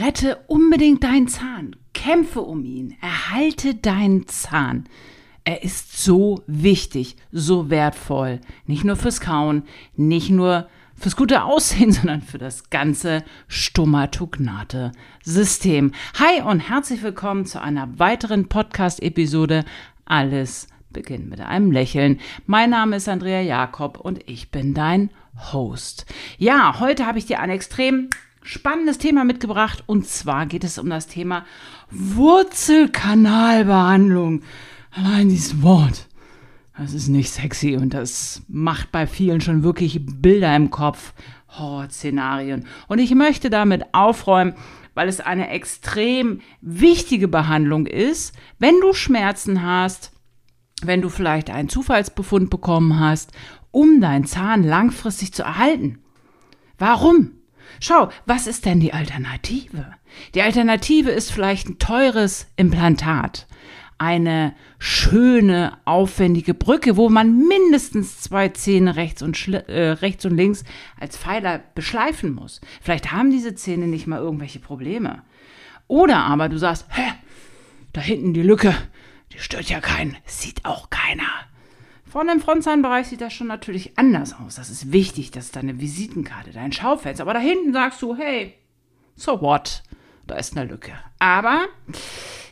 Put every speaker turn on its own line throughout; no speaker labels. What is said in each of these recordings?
Rette unbedingt deinen Zahn. Kämpfe um ihn. Erhalte deinen Zahn. Er ist so wichtig, so wertvoll. Nicht nur fürs Kauen, nicht nur fürs gute Aussehen, sondern für das ganze Stomatognate-System. Hi und herzlich willkommen zu einer weiteren Podcast-Episode. Alles beginnt mit einem Lächeln. Mein Name ist Andrea Jakob und ich bin dein Host. Ja, heute habe ich dir ein extrem spannendes Thema mitgebracht und zwar geht es um das Thema Wurzelkanalbehandlung. Allein dieses Wort, das ist nicht sexy und das macht bei vielen schon wirklich Bilder im Kopf, Horrorszenarien. Und ich möchte damit aufräumen, weil es eine extrem wichtige Behandlung ist, wenn du Schmerzen hast, wenn du vielleicht einen Zufallsbefund bekommen hast, um deinen Zahn langfristig zu erhalten. Warum? Schau, was ist denn die Alternative? Die Alternative ist vielleicht ein teures Implantat. Eine schöne, aufwendige Brücke, wo man mindestens zwei Zähne rechts und, äh, rechts und links als Pfeiler beschleifen muss. Vielleicht haben diese Zähne nicht mal irgendwelche Probleme. Oder aber du sagst, hä, da hinten die Lücke, die stört ja keinen, sieht auch keiner. Von dem Frontzahnbereich sieht das schon natürlich anders aus. Das ist wichtig, das ist deine Visitenkarte, dein Schaufenster. Aber da hinten sagst du, hey, so what? Da ist eine Lücke. Aber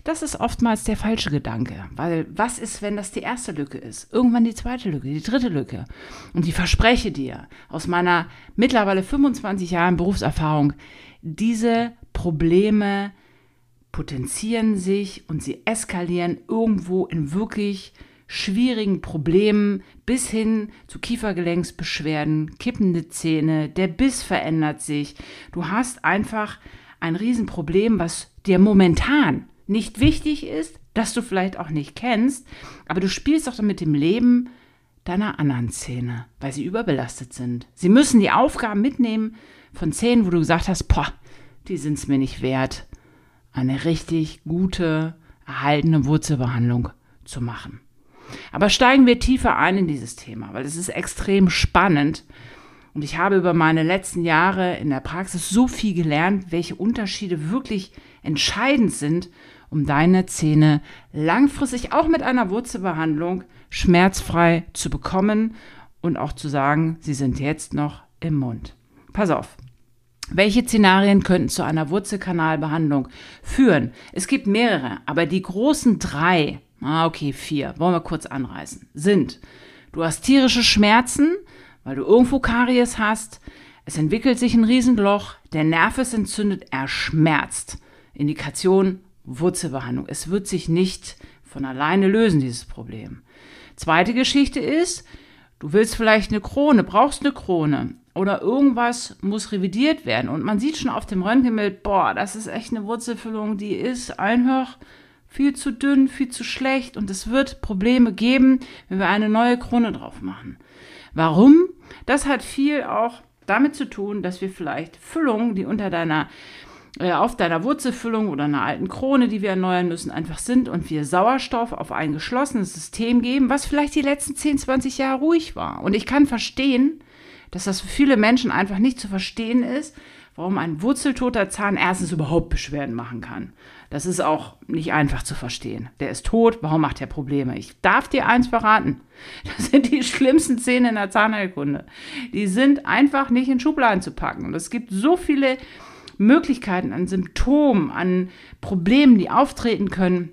das ist oftmals der falsche Gedanke. Weil was ist, wenn das die erste Lücke ist? Irgendwann die zweite Lücke, die dritte Lücke. Und ich verspreche dir, aus meiner mittlerweile 25 Jahren Berufserfahrung, diese Probleme potenzieren sich und sie eskalieren irgendwo in wirklich schwierigen Problemen bis hin zu Kiefergelenksbeschwerden, kippende Zähne, der Biss verändert sich. Du hast einfach ein Riesenproblem, was dir momentan nicht wichtig ist, das du vielleicht auch nicht kennst, aber du spielst auch mit dem Leben deiner anderen Zähne, weil sie überbelastet sind. Sie müssen die Aufgaben mitnehmen von Zähnen, wo du gesagt hast, boah, die sind es mir nicht wert, eine richtig gute, erhaltene Wurzelbehandlung zu machen. Aber steigen wir tiefer ein in dieses Thema, weil es ist extrem spannend. Und ich habe über meine letzten Jahre in der Praxis so viel gelernt, welche Unterschiede wirklich entscheidend sind, um deine Zähne langfristig auch mit einer Wurzelbehandlung schmerzfrei zu bekommen und auch zu sagen, sie sind jetzt noch im Mund. Pass auf. Welche Szenarien könnten zu einer Wurzelkanalbehandlung führen? Es gibt mehrere, aber die großen drei, Ah, okay, vier. Wollen wir kurz anreißen. Sind, du hast tierische Schmerzen, weil du irgendwo Karies hast. Es entwickelt sich ein Riesenloch, der Nerv ist entzündet, er schmerzt. Indikation Wurzelbehandlung. Es wird sich nicht von alleine lösen, dieses Problem. Zweite Geschichte ist, du willst vielleicht eine Krone, brauchst eine Krone oder irgendwas muss revidiert werden und man sieht schon auf dem Röntgenbild, boah, das ist echt eine Wurzelfüllung, die ist einfach viel zu dünn, viel zu schlecht und es wird Probleme geben, wenn wir eine neue Krone drauf machen. Warum? Das hat viel auch damit zu tun, dass wir vielleicht Füllungen, die unter deiner äh, auf deiner Wurzelfüllung oder einer alten Krone, die wir erneuern müssen, einfach sind und wir Sauerstoff auf ein geschlossenes System geben, was vielleicht die letzten 10, 20 Jahre ruhig war. Und ich kann verstehen, dass das für viele Menschen einfach nicht zu verstehen ist, warum ein wurzeltoter Zahn erstens überhaupt Beschwerden machen kann. Das ist auch nicht einfach zu verstehen. Der ist tot, warum macht er Probleme? Ich darf dir eins verraten. Das sind die schlimmsten Zähne in der Zahnheilkunde. Die sind einfach nicht in Schubladen zu packen. Und es gibt so viele Möglichkeiten an Symptomen, an Problemen, die auftreten können,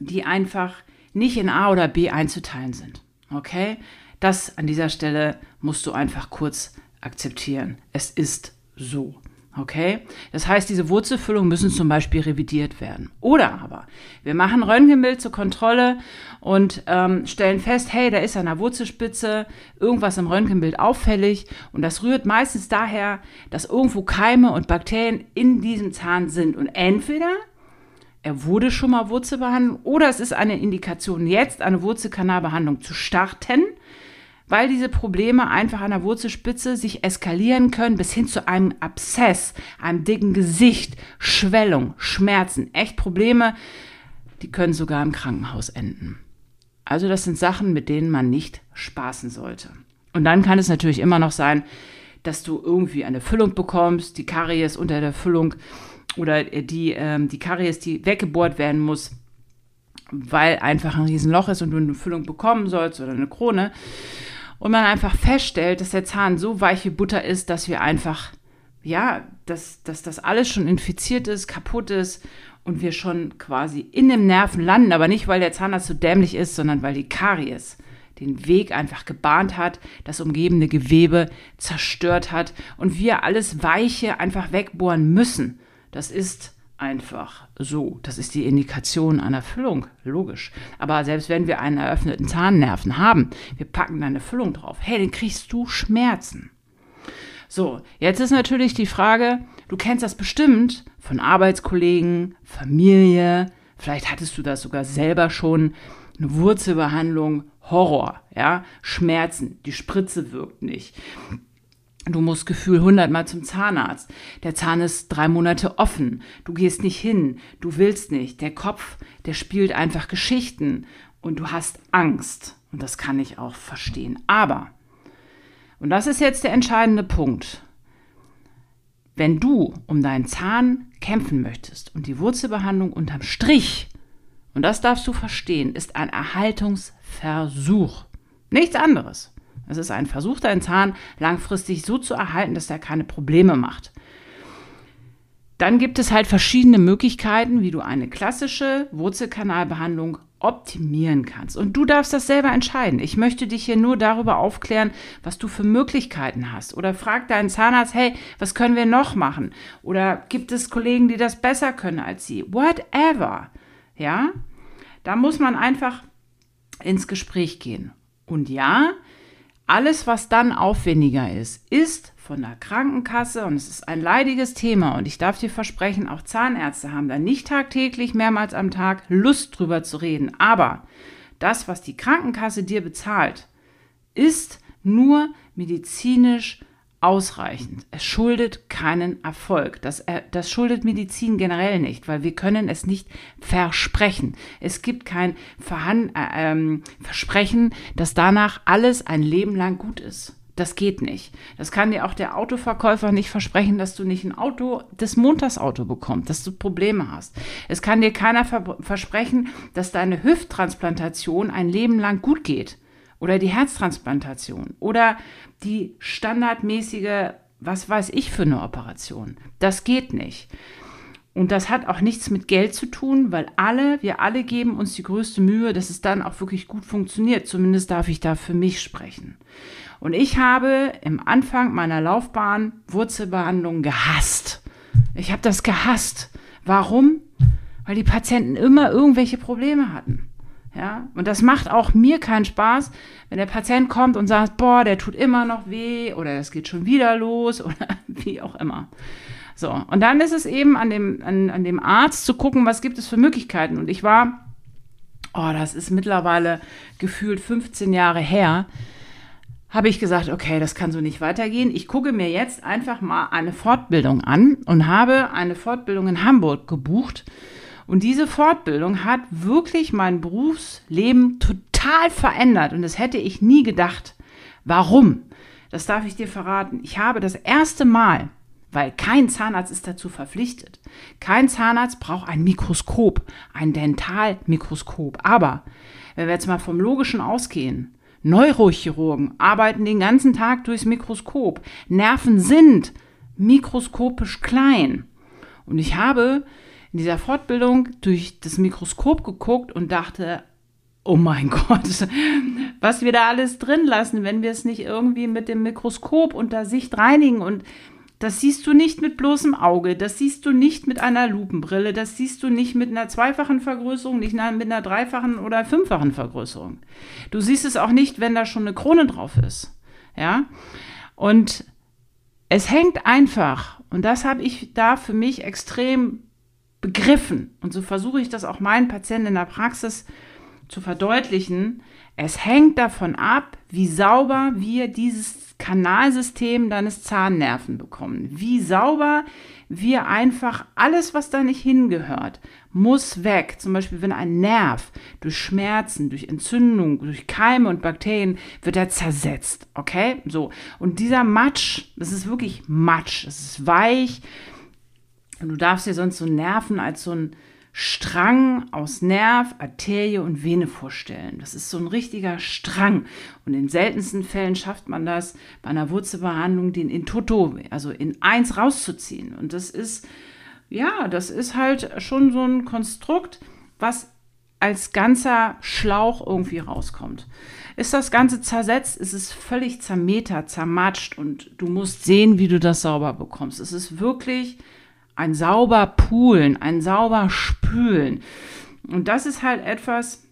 die einfach nicht in A oder B einzuteilen sind. Okay? Das an dieser Stelle musst du einfach kurz akzeptieren. Es ist so. Okay? Das heißt, diese Wurzelfüllungen müssen zum Beispiel revidiert werden. Oder aber, wir machen Röntgenbild zur Kontrolle und ähm, stellen fest, hey, da ist an der Wurzelspitze irgendwas im Röntgenbild auffällig. Und das rührt meistens daher, dass irgendwo Keime und Bakterien in diesem Zahn sind. Und entweder er wurde schon mal Wurzelbehandelt oder es ist eine Indikation, jetzt eine Wurzelkanalbehandlung zu starten weil diese Probleme einfach an der Wurzelspitze sich eskalieren können bis hin zu einem Abszess, einem dicken Gesicht, Schwellung, Schmerzen, echt Probleme, die können sogar im Krankenhaus enden. Also das sind Sachen, mit denen man nicht spaßen sollte. Und dann kann es natürlich immer noch sein, dass du irgendwie eine Füllung bekommst, die Karies unter der Füllung oder die, ähm, die Karies, die weggebohrt werden muss, weil einfach ein Riesenloch ist und du eine Füllung bekommen sollst oder eine Krone. Und man einfach feststellt, dass der Zahn so weich wie Butter ist, dass wir einfach, ja, dass, dass das alles schon infiziert ist, kaputt ist und wir schon quasi in dem Nerven landen, aber nicht, weil der Zahnarzt so dämlich ist, sondern weil die Karies den Weg einfach gebahnt hat, das umgebende Gewebe zerstört hat und wir alles Weiche einfach wegbohren müssen. Das ist einfach so. Das ist die Indikation einer Füllung, logisch. Aber selbst wenn wir einen eröffneten Zahnnerven haben, wir packen eine Füllung drauf, hey, dann kriegst du Schmerzen. So, jetzt ist natürlich die Frage, du kennst das bestimmt von Arbeitskollegen, Familie, vielleicht hattest du das sogar selber schon, eine Wurzelbehandlung, Horror, ja, Schmerzen, die Spritze wirkt nicht. Du musst Gefühl hundertmal zum Zahnarzt. Der Zahn ist drei Monate offen. Du gehst nicht hin. Du willst nicht. Der Kopf, der spielt einfach Geschichten. Und du hast Angst. Und das kann ich auch verstehen. Aber, und das ist jetzt der entscheidende Punkt. Wenn du um deinen Zahn kämpfen möchtest und die Wurzelbehandlung unterm Strich, und das darfst du verstehen, ist ein Erhaltungsversuch. Nichts anderes. Es ist ein Versuch, deinen Zahn langfristig so zu erhalten, dass er keine Probleme macht. Dann gibt es halt verschiedene Möglichkeiten, wie du eine klassische Wurzelkanalbehandlung optimieren kannst. Und du darfst das selber entscheiden. Ich möchte dich hier nur darüber aufklären, was du für Möglichkeiten hast. Oder frag deinen Zahnarzt, hey, was können wir noch machen? Oder gibt es Kollegen, die das besser können als sie? Whatever. Ja? Da muss man einfach ins Gespräch gehen. Und ja, alles, was dann aufwendiger ist, ist von der Krankenkasse und es ist ein leidiges Thema und ich darf dir versprechen, auch Zahnärzte haben da nicht tagtäglich mehrmals am Tag Lust drüber zu reden. Aber das, was die Krankenkasse dir bezahlt, ist nur medizinisch ausreichend. Es schuldet keinen Erfolg. Das, äh, das schuldet Medizin generell nicht, weil wir können es nicht versprechen. Es gibt kein Verhan äh, ähm, Versprechen, dass danach alles ein Leben lang gut ist. Das geht nicht. Das kann dir auch der Autoverkäufer nicht versprechen, dass du nicht ein Auto, das Montagsauto bekommst, dass du Probleme hast. Es kann dir keiner ver versprechen, dass deine Hüfttransplantation ein Leben lang gut geht oder die Herztransplantation oder die standardmäßige, was weiß ich für eine Operation. Das geht nicht. Und das hat auch nichts mit Geld zu tun, weil alle, wir alle geben uns die größte Mühe, dass es dann auch wirklich gut funktioniert. Zumindest darf ich da für mich sprechen. Und ich habe im Anfang meiner Laufbahn Wurzelbehandlung gehasst. Ich habe das gehasst. Warum? Weil die Patienten immer irgendwelche Probleme hatten. Ja, und das macht auch mir keinen Spaß, wenn der Patient kommt und sagt, boah, der tut immer noch weh oder es geht schon wieder los oder wie auch immer. So, und dann ist es eben an dem, an, an dem Arzt zu gucken, was gibt es für Möglichkeiten. Und ich war, oh, das ist mittlerweile gefühlt 15 Jahre her, habe ich gesagt, okay, das kann so nicht weitergehen. Ich gucke mir jetzt einfach mal eine Fortbildung an und habe eine Fortbildung in Hamburg gebucht und diese Fortbildung hat wirklich mein Berufsleben total verändert und das hätte ich nie gedacht. Warum? Das darf ich dir verraten. Ich habe das erste Mal, weil kein Zahnarzt ist dazu verpflichtet. Kein Zahnarzt braucht ein Mikroskop, ein Dentalmikroskop. Aber wenn wir jetzt mal vom Logischen ausgehen, Neurochirurgen arbeiten den ganzen Tag durchs Mikroskop. Nerven sind mikroskopisch klein. Und ich habe in dieser Fortbildung durch das Mikroskop geguckt und dachte, oh mein Gott, was wir da alles drin lassen, wenn wir es nicht irgendwie mit dem Mikroskop unter Sicht reinigen und das siehst du nicht mit bloßem Auge, das siehst du nicht mit einer Lupenbrille, das siehst du nicht mit einer zweifachen Vergrößerung, nicht mit einer dreifachen oder fünffachen Vergrößerung. Du siehst es auch nicht, wenn da schon eine Krone drauf ist. Ja? Und es hängt einfach, und das habe ich da für mich extrem begriffen. Und so versuche ich das auch meinen Patienten in der Praxis zu verdeutlichen. Es hängt davon ab, wie sauber wir dieses Kanalsystem deines Zahnnerven bekommen. Wie sauber wir einfach alles, was da nicht hingehört, muss weg. Zum Beispiel, wenn ein Nerv durch Schmerzen, durch Entzündung, durch Keime und Bakterien wird er zersetzt. Okay? So. Und dieser Matsch, das ist wirklich Matsch. Es ist weich Und du darfst dir sonst so Nerven als so ein Strang aus Nerv, Arterie und Vene vorstellen. Das ist so ein richtiger Strang. Und in seltensten Fällen schafft man das, bei einer Wurzelbehandlung den in Toto, also in eins rauszuziehen. Und das ist, ja, das ist halt schon so ein Konstrukt, was als ganzer Schlauch irgendwie rauskommt. Ist das Ganze zersetzt, ist es völlig zermetert, zermatscht und du musst sehen, wie du das sauber bekommst. Es ist wirklich ein sauber Poolen, ein sauber Spülen. Und das ist halt etwas,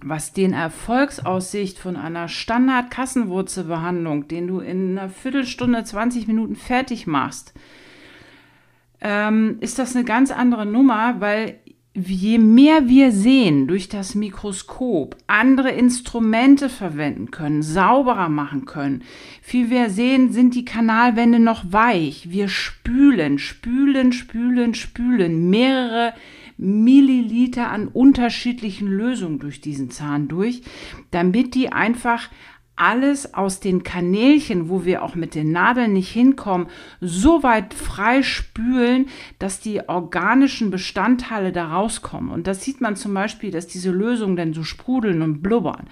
was den Erfolgsaussicht von einer Standard-Kassenwurzelbehandlung, den du in einer Viertelstunde, 20 Minuten fertig machst, ähm, ist das eine ganz andere Nummer, weil je mehr wir sehen durch das Mikroskop, andere Instrumente verwenden können, sauberer machen können, viel wir sehen, sind die Kanalwände noch weich. Wir spülen, spülen, spülen, spülen mehrere Milliliter an unterschiedlichen Lösungen durch diesen Zahn durch, damit die einfach alles aus den Kanälchen, wo wir auch mit den Nadeln nicht hinkommen, so weit frei spülen, dass die organischen Bestandteile da rauskommen. Und das sieht man zum Beispiel, dass diese Lösungen dann so sprudeln und blubbern.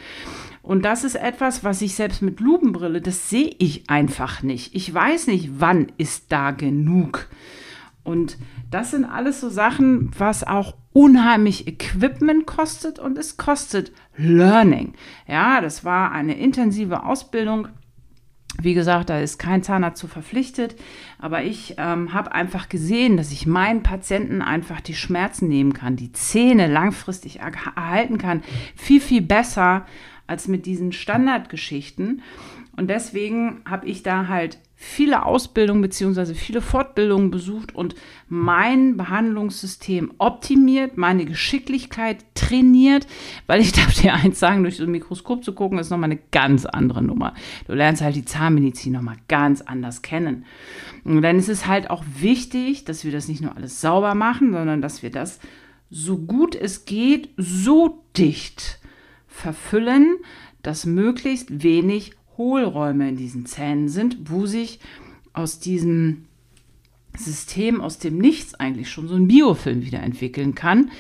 Und das ist etwas, was ich selbst mit Lupenbrille, das sehe ich einfach nicht. Ich weiß nicht, wann ist da genug. Und das sind alles so Sachen, was auch unheimlich Equipment kostet und es kostet Learning. Ja, das war eine intensive Ausbildung. Wie gesagt, da ist kein Zahnarzt zu verpflichtet, aber ich ähm, habe einfach gesehen, dass ich meinen Patienten einfach die Schmerzen nehmen kann, die Zähne langfristig erhalten kann, viel, viel besser als mit diesen Standardgeschichten. Und deswegen habe ich da halt viele Ausbildungen bzw. viele Fortbildungen besucht und mein Behandlungssystem optimiert, meine Geschicklichkeit trainiert, weil ich darf dir eins sagen, durch so ein Mikroskop zu gucken, ist nochmal eine ganz andere Nummer. Du lernst halt die Zahnmedizin nochmal ganz anders kennen. Und dann ist es halt auch wichtig, dass wir das nicht nur alles sauber machen, sondern dass wir das so gut es geht, so dicht verfüllen, dass möglichst wenig Hohlräume in diesen Zähnen sind, wo sich aus diesem System, aus dem Nichts eigentlich schon so ein Biofilm wieder entwickeln kann,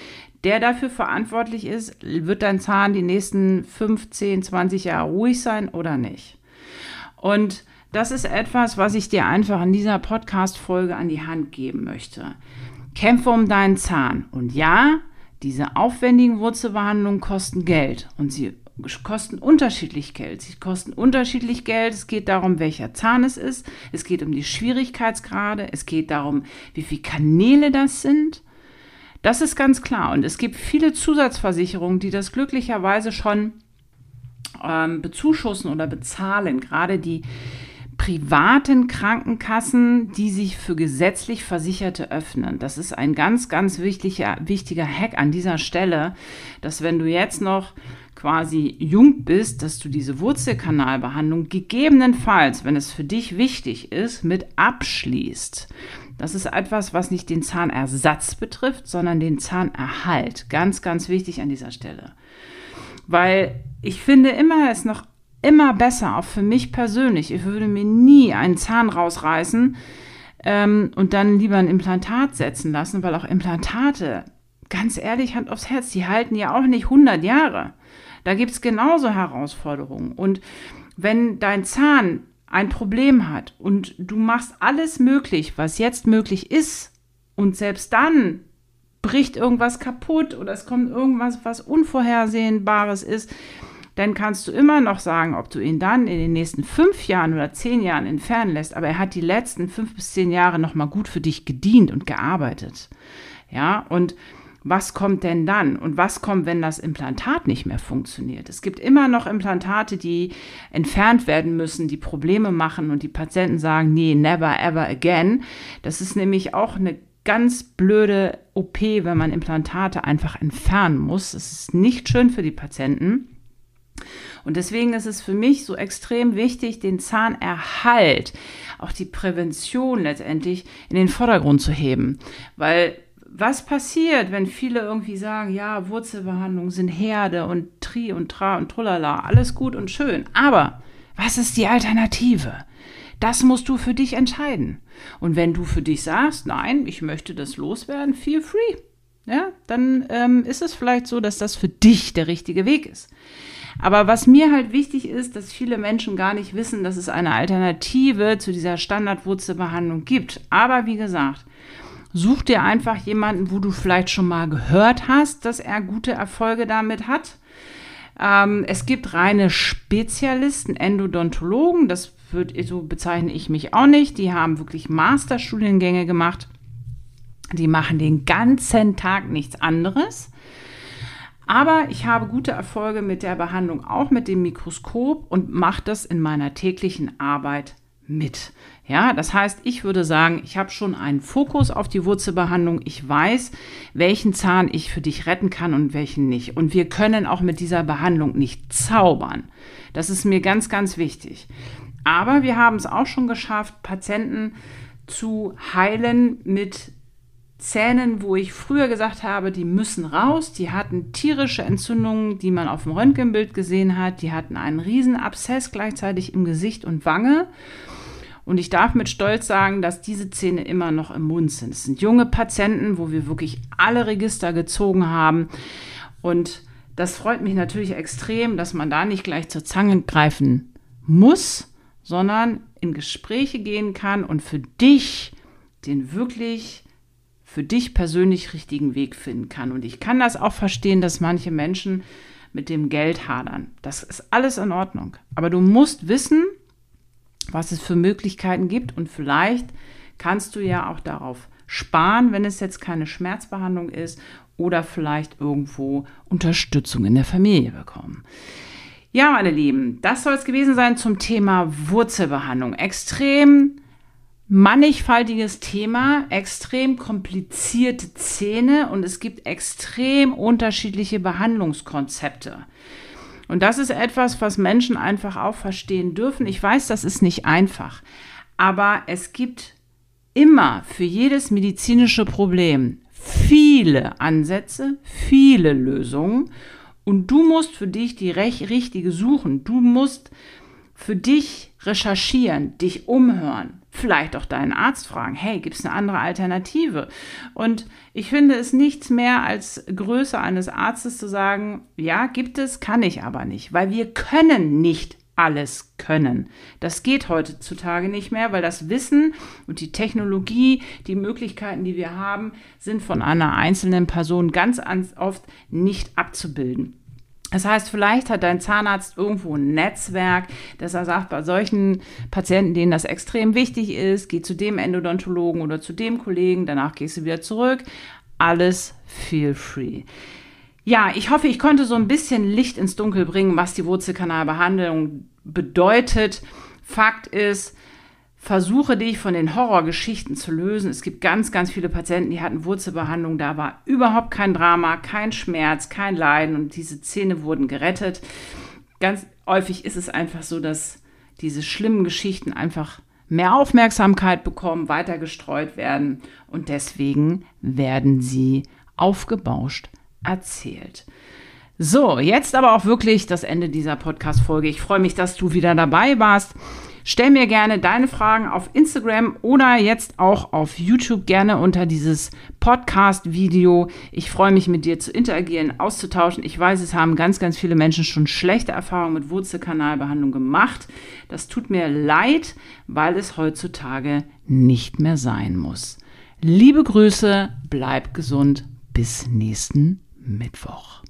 der dafür verantwortlich ist, wird dein Zahn die nächsten 15, 20 Jahre ruhig sein oder nicht. Und das ist etwas, was ich dir einfach in dieser Podcast-Folge an die Hand geben möchte. Kämpfe um deinen Zahn. Und ja, diese aufwendigen Wurzelbehandlungen kosten Geld und sie kosten unterschiedlich Geld. Sie kosten unterschiedlich Geld. Es geht darum, welcher Zahn es ist. Es geht um die Schwierigkeitsgrade. Es geht darum, wie viele Kanäle das sind. Das ist ganz klar. Und es gibt viele Zusatzversicherungen, die das glücklicherweise schon ähm, bezuschussen oder bezahlen. Gerade die privaten Krankenkassen, die sich für gesetzlich Versicherte öffnen. Das ist ein ganz, ganz wichtiger, wichtiger Hack an dieser Stelle, dass wenn du jetzt noch quasi jung bist, dass du diese Wurzelkanalbehandlung gegebenenfalls, wenn es für dich wichtig ist, mit abschließt. Das ist etwas, was nicht den Zahnersatz betrifft, sondern den Zahnerhalt. Ganz, ganz wichtig an dieser Stelle. Weil ich finde immer, es noch immer besser, auch für mich persönlich. Ich würde mir nie einen Zahn rausreißen ähm, und dann lieber ein Implantat setzen lassen, weil auch Implantate, ganz ehrlich, Hand aufs Herz, die halten ja auch nicht 100 Jahre. Da gibt es genauso Herausforderungen. Und wenn dein Zahn ein Problem hat und du machst alles möglich, was jetzt möglich ist, und selbst dann bricht irgendwas kaputt oder es kommt irgendwas, was Unvorhersehbares ist, dann kannst du immer noch sagen, ob du ihn dann in den nächsten fünf Jahren oder zehn Jahren entfernen lässt, aber er hat die letzten fünf bis zehn Jahre nochmal gut für dich gedient und gearbeitet. Ja, und was kommt denn dann? Und was kommt, wenn das Implantat nicht mehr funktioniert? Es gibt immer noch Implantate, die entfernt werden müssen, die Probleme machen und die Patienten sagen, nee, never ever again. Das ist nämlich auch eine ganz blöde OP, wenn man Implantate einfach entfernen muss. Das ist nicht schön für die Patienten. Und deswegen ist es für mich so extrem wichtig, den Zahnerhalt, auch die Prävention letztendlich in den Vordergrund zu heben. Weil was passiert, wenn viele irgendwie sagen, ja, Wurzelbehandlung sind Herde und Tri und Tra und Trullala, alles gut und schön. Aber was ist die Alternative? Das musst du für dich entscheiden. Und wenn du für dich sagst, nein, ich möchte das loswerden, feel free. Ja, dann ähm, ist es vielleicht so, dass das für dich der richtige Weg ist. Aber was mir halt wichtig ist, dass viele Menschen gar nicht wissen, dass es eine Alternative zu dieser Standardwurzelbehandlung gibt. Aber wie gesagt, such dir einfach jemanden, wo du vielleicht schon mal gehört hast, dass er gute Erfolge damit hat. Ähm, es gibt reine Spezialisten, Endodontologen, das wird, so bezeichne ich mich auch nicht. Die haben wirklich Masterstudiengänge gemacht. Die machen den ganzen Tag nichts anderes. Aber ich habe gute Erfolge mit der Behandlung, auch mit dem Mikroskop und mache das in meiner täglichen Arbeit mit. Ja, das heißt, ich würde sagen, ich habe schon einen Fokus auf die Wurzelbehandlung. Ich weiß, welchen Zahn ich für dich retten kann und welchen nicht. Und wir können auch mit dieser Behandlung nicht zaubern. Das ist mir ganz, ganz wichtig. Aber wir haben es auch schon geschafft, Patienten zu heilen mit Zähnen, wo ich früher gesagt habe, die müssen raus, die hatten tierische Entzündungen, die man auf dem Röntgenbild gesehen hat, die hatten einen riesen Abszess gleichzeitig im Gesicht und Wange. Und ich darf mit Stolz sagen, dass diese Zähne immer noch im Mund sind. Es sind junge Patienten, wo wir wirklich alle Register gezogen haben. Und das freut mich natürlich extrem, dass man da nicht gleich zur Zange greifen muss, sondern in Gespräche gehen kann und für dich den wirklich für dich persönlich richtigen Weg finden kann. Und ich kann das auch verstehen, dass manche Menschen mit dem Geld hadern. Das ist alles in Ordnung. Aber du musst wissen, was es für Möglichkeiten gibt und vielleicht kannst du ja auch darauf sparen, wenn es jetzt keine Schmerzbehandlung ist oder vielleicht irgendwo Unterstützung in der Familie bekommen. Ja, meine Lieben, das soll es gewesen sein zum Thema Wurzelbehandlung. Extrem mannigfaltiges Thema, extrem komplizierte Zähne und es gibt extrem unterschiedliche Behandlungskonzepte. Und das ist etwas, was Menschen einfach auch verstehen dürfen. Ich weiß, das ist nicht einfach, aber es gibt immer für jedes medizinische Problem viele Ansätze, viele Lösungen und du musst für dich die richtige suchen. Du musst für dich recherchieren, dich umhören, vielleicht auch deinen Arzt fragen, hey, gibt es eine andere Alternative? Und ich finde es nichts mehr als Größe eines Arztes zu sagen, ja, gibt es, kann ich aber nicht, weil wir können nicht alles können. Das geht heutzutage nicht mehr, weil das Wissen und die Technologie, die Möglichkeiten, die wir haben, sind von einer einzelnen Person ganz oft nicht abzubilden. Das heißt, vielleicht hat dein Zahnarzt irgendwo ein Netzwerk, dass er sagt, bei solchen Patienten, denen das extrem wichtig ist, geh zu dem Endodontologen oder zu dem Kollegen, danach gehst du wieder zurück. Alles feel free. Ja, ich hoffe, ich konnte so ein bisschen Licht ins Dunkel bringen, was die Wurzelkanalbehandlung bedeutet. Fakt ist, versuche dich von den Horrorgeschichten zu lösen. Es gibt ganz, ganz viele Patienten, die hatten Wurzelbehandlung, da war überhaupt kein Drama, kein Schmerz, kein Leiden und diese Zähne wurden gerettet. Ganz häufig ist es einfach so, dass diese schlimmen Geschichten einfach mehr Aufmerksamkeit bekommen, weiter gestreut werden und deswegen werden sie aufgebauscht erzählt. So, jetzt aber auch wirklich das Ende dieser Podcast-Folge. Ich freue mich, dass du wieder dabei warst. Stell mir gerne deine Fragen auf Instagram oder jetzt auch auf YouTube gerne unter dieses Podcast-Video. Ich freue mich mit dir zu interagieren, auszutauschen. Ich weiß, es haben ganz, ganz viele Menschen schon schlechte Erfahrungen mit Wurzelkanalbehandlung gemacht. Das tut mir leid, weil es heutzutage nicht mehr sein muss. Liebe Grüße, bleib gesund, bis nächsten Mittwoch.